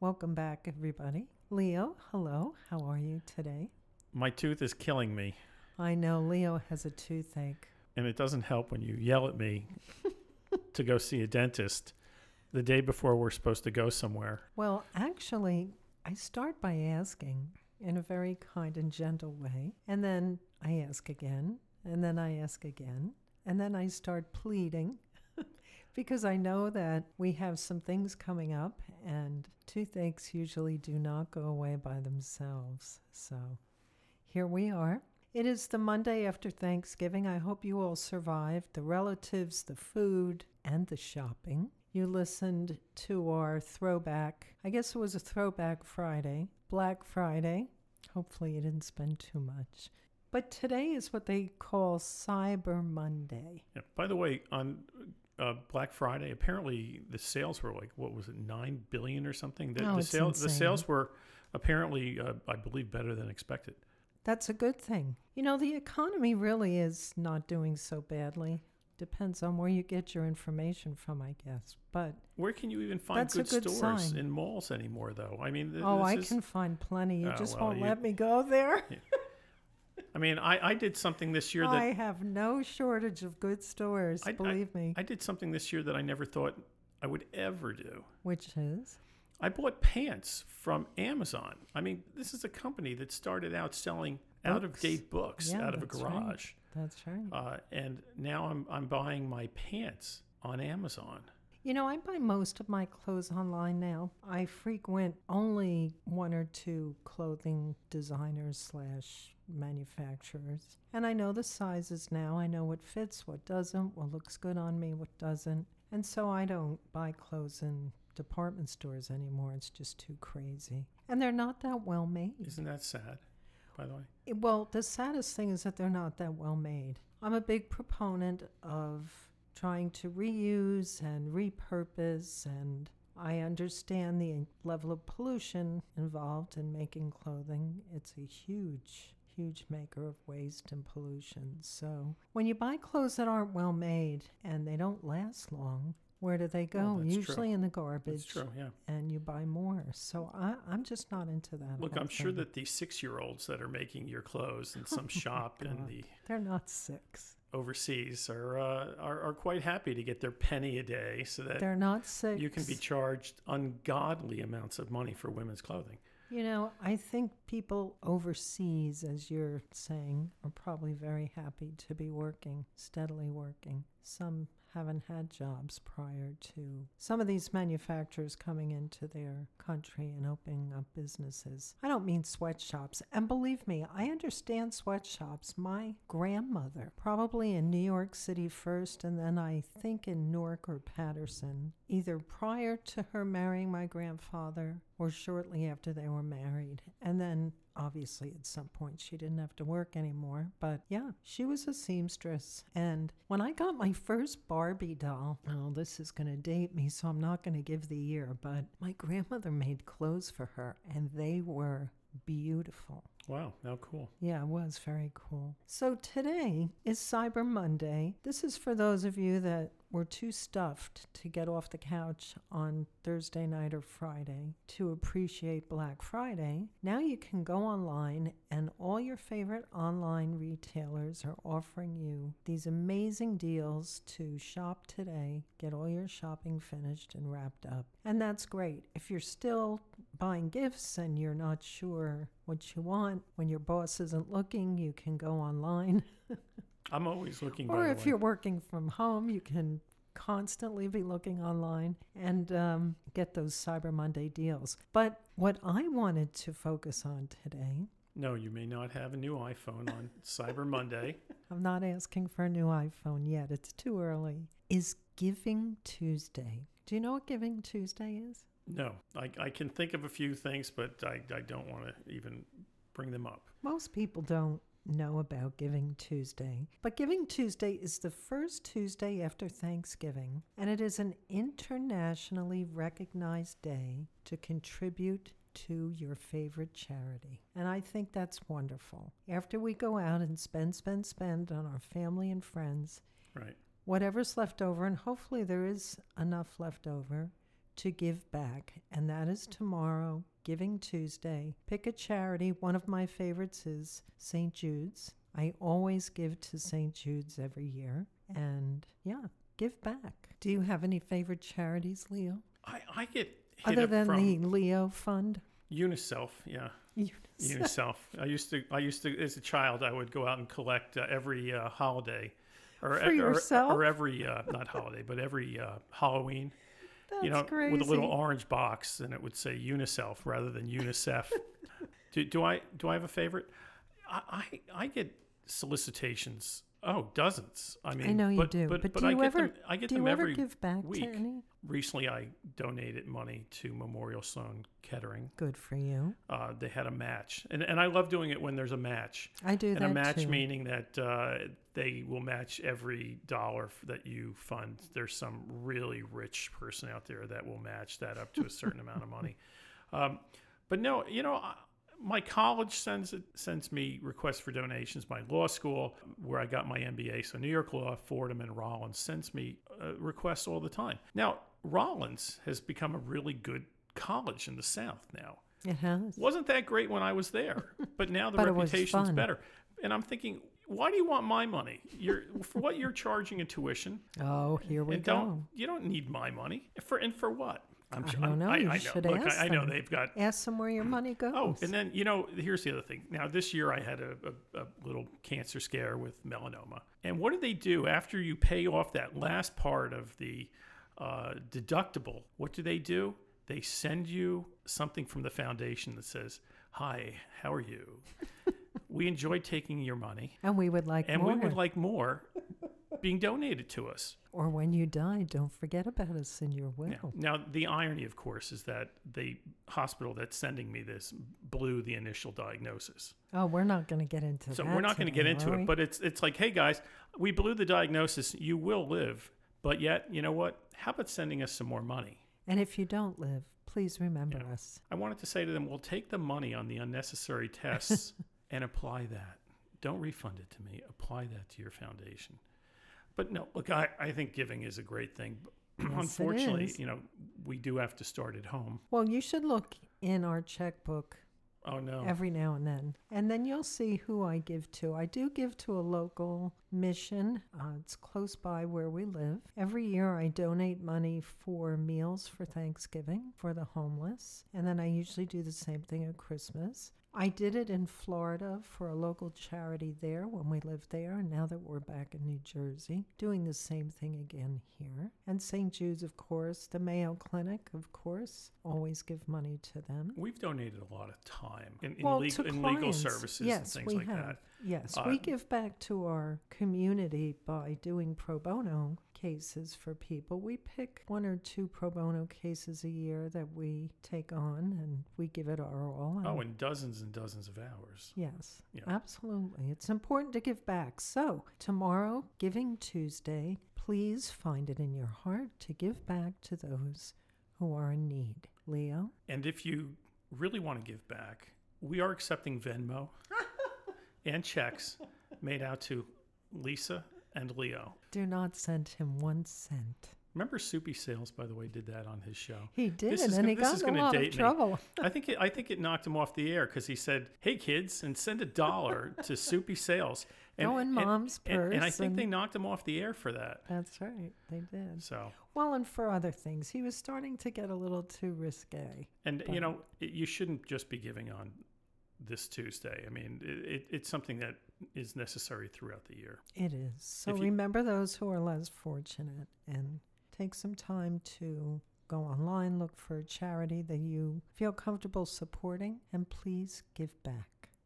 Welcome back, everybody. Leo, hello. How are you today? My tooth is killing me, I know Leo has a toothache. and it doesn't help when you yell at me to go see a dentist the day before we're supposed to go somewhere. Well, actually, I start by asking in a very kind and gentle way, and then I ask again, and then I ask again, and then I start pleading because I know that we have some things coming up, and toothaches usually do not go away by themselves. So here we are. It is the Monday after Thanksgiving. I hope you all survived the relatives, the food, and the shopping. You listened to our throwback, I guess it was a throwback Friday, Black Friday. Hopefully, you didn't spend too much. But today is what they call Cyber Monday. Yeah. By the way, on uh, Black Friday, apparently the sales were like what was it, nine billion or something? The, Oh, the it's sales the sales were apparently, uh, I believe, better than expected. That's a good thing. You know, the economy really is not doing so badly. Depends on where you get your information from, I guess. But Where can you even find good, good stores sign. in malls anymore, though? I mean, th- oh, I is- can find plenty. You Oh, just well, won't you- let me go there. I mean, I, I did something this year that I have no shortage of good stores, I- I- believe me. I did something this year that I never thought I would ever do. Which is? I bought pants from Amazon. I mean, this is a company that started out selling out of date books Yeah, out of a that's right. garage. That's right. Uh, and now I'm, I'm buying my pants on Amazon. You know, I buy most of my clothes online now. I frequent only one or two clothing designers slash manufacturers. And I know the sizes now. I know what fits, what doesn't, what looks good on me, what doesn't. And so I don't buy clothes in department stores anymore. It's just too crazy. And they're not that well made. Isn't that sad, by the way? It- Well, the saddest thing is that they're not that well made. I'm a big proponent of trying to reuse and repurpose, and I understand the level of pollution involved in making clothing. It's a huge, huge maker of waste and pollution. So when you buy clothes that aren't well made and they don't last long, where do they Well, go? true. Usually in the garbage. That's true, yeah. And you buy more. So I, I'm just not into that. Look, I'm sure that the six year olds that are making your clothes in some oh shop in Oh the they're not six. Overseas are, uh, are, are quite happy to get their penny a day so that They're not six. you can be charged ungodly amounts of money for women's clothing. You know, I think people overseas, as you're saying, are probably very happy to be working, steadily working. Some haven't had jobs prior to some of these manufacturers coming into their country and opening up businesses. I don't mean sweatshops. And believe me, I understand sweatshops. My grandmother, probably in New York City first, and then I think in Newark or Paterson, either prior to her marrying my grandfather or shortly after they were married. And then obviously at some point she didn't have to work anymore. But yeah, she was a seamstress. And when I got my first Barbie doll, oh, this is going to date me, so I'm not going to give the year, but my grandmother made clothes for her and they were beautiful. Wow, how cool. Yeah, it was very cool. So today is Cyber Monday. This is for those of you that were too stuffed to get off the couch on Thursday night or Friday to appreciate Black Friday. Now you can go online, and all your favorite online retailers are offering you these amazing deals to shop today, get all your shopping finished and wrapped up. And that's great. If you're still buying gifts and you're not sure what you want when your boss isn't looking, you can go online. I'm always looking. Or if you're working from home, you can constantly be looking online and um, get those Cyber Monday deals. But what I wanted to focus on today, no, you may not have a new iPhone on Cyber Monday. I'm not asking for a new iPhone yet, it's too early, is Giving Tuesday. Do you know what Giving Tuesday is? No, I, I can think of a few things, but I, I don't want to even bring them up. Most people don't know about Giving Tuesday, but Giving Tuesday is the first Tuesday after Thanksgiving, and it is an internationally recognized day to contribute to your favorite charity. And I think that's wonderful. After we go out and spend, spend, spend on our family and friends, Right. whatever's left over, and hopefully there is enough left over to give back, and that is tomorrow, Giving Tuesday. Pick a charity. One of my favorites is St. Jude's. I always give to St. Jude's every year. And yeah, give back. Do you have any favorite charities, Leo? I, I get hit Other than the Leo Fund? UNICEF. Yeah, UNICEF. I used to. I used to. As a child, I would go out and collect uh, every uh, holiday, or For or- yourself? or every uh, not holiday, but every uh, Halloween. That's you know, crazy. with a little orange box, and it would say UNICEF rather than UNICEF. do, do I do I have a favorite? I I, I get solicitations. Oh, dozens. I mean, I know you but, do, but, but but do I you get ever- them. I get Do them you ever give back week. to any? recently I donated money to Memorial Sloan Kettering. Good for you. Uh, they had a match, and and I love doing it when there's a match. I do And a match too. meaning that uh, they will match every dollar that you fund. There's some really rich person out there that will match that up to a certain amount of money. Um, but no, you know, my college sends sends me requests for donations. My law school, where I got my MBA, so New York Law, Fordham, and Rollins sends me uh, requests all the time. Now, Rollins has become a really good college in the South now. It has. Wasn't that great when I was there, but now the But reputation's better. And I'm thinking, why do you want my money? You're for what you're charging in tuition, Oh, here we and go. don't you don't need my money for and for what? I'm, I sure- don't I'm- know. I, You I know. should Look, ask I, I know them. they've got. Ask them where your money goes. Oh, and then you know, here's the other thing. Now this year I had a, a, a little cancer scare with melanoma, and what do they do after you pay off that last part of the uh, deductible? What do they do? They send you something from the foundation that says, "Hi, how are you? we enjoyed taking your money, and we would like more and more. we would like more being donated to us." or when you die, don't forget about us in your will. Yeah. Now, the irony, of course, is that the hospital that's sending me this blew the initial diagnosis. Oh, we're not going to get into So that. So we're not going to get into it, but it's it's like, hey guys, we blew the diagnosis. You will live, but yet, you know what? How about sending us some more money? and if you don't live, please remember us. I wanted to say to them, we'll take the money on the unnecessary tests and apply that. Don't refund it to me. Apply that to your foundation. But no, look, I, I think giving is a great thing. Yes, Unfortunately, you know, we do have to start at home. Well, you should look in our checkbook Oh no. every now and then, and then you'll see who I give to. I do give to a local mission. Uh, it's close by where we live. Every year, I donate money for meals for Thanksgiving for the homeless, and then I usually do the same thing at Christmas. I did it in Florida for a local charity there when we lived there, and now that we're back in New Jersey, doing the same thing again here. And St. Jude's, of course, the Mayo Clinic, of course, always give money to them. We've donated a lot of time in, in, well, legal, in legal services yes, and things like have. that. Yes, Uh, we give back to our community by doing pro bono cases for people. We pick one or two pro bono cases a year that we take on and we give it our all. Oh, and dozens and dozens of hours. Yes, Yeah. absolutely. It's important to give back. So, tomorrow, Giving Tuesday, please find it in your heart to give back to those who are in need. Leo? And if you really want to give back, we are accepting Venmo and checks made out to Lisa and Leo. Do not send him one cent. Remember Soupy Sales, by the way, did that on his show. He did, This is and he this got is in a lot of date me. trouble. I think it, I think it knocked him off the air because he said, "Hey kids, and send a dollar to Soupy Sales." And, Go in and- mom's and, and I purse think they knocked him off the air for that. That's right, they did. So, Well, and for other things, he was starting to get a little too risque. and But- you know, you shouldn't just be giving on this Tuesday. I mean, it, it, it's something that is necessary throughout the year. It is. So you- remember those who are less fortunate and take some time to go online, look for a charity that you feel comfortable supporting, and please give back.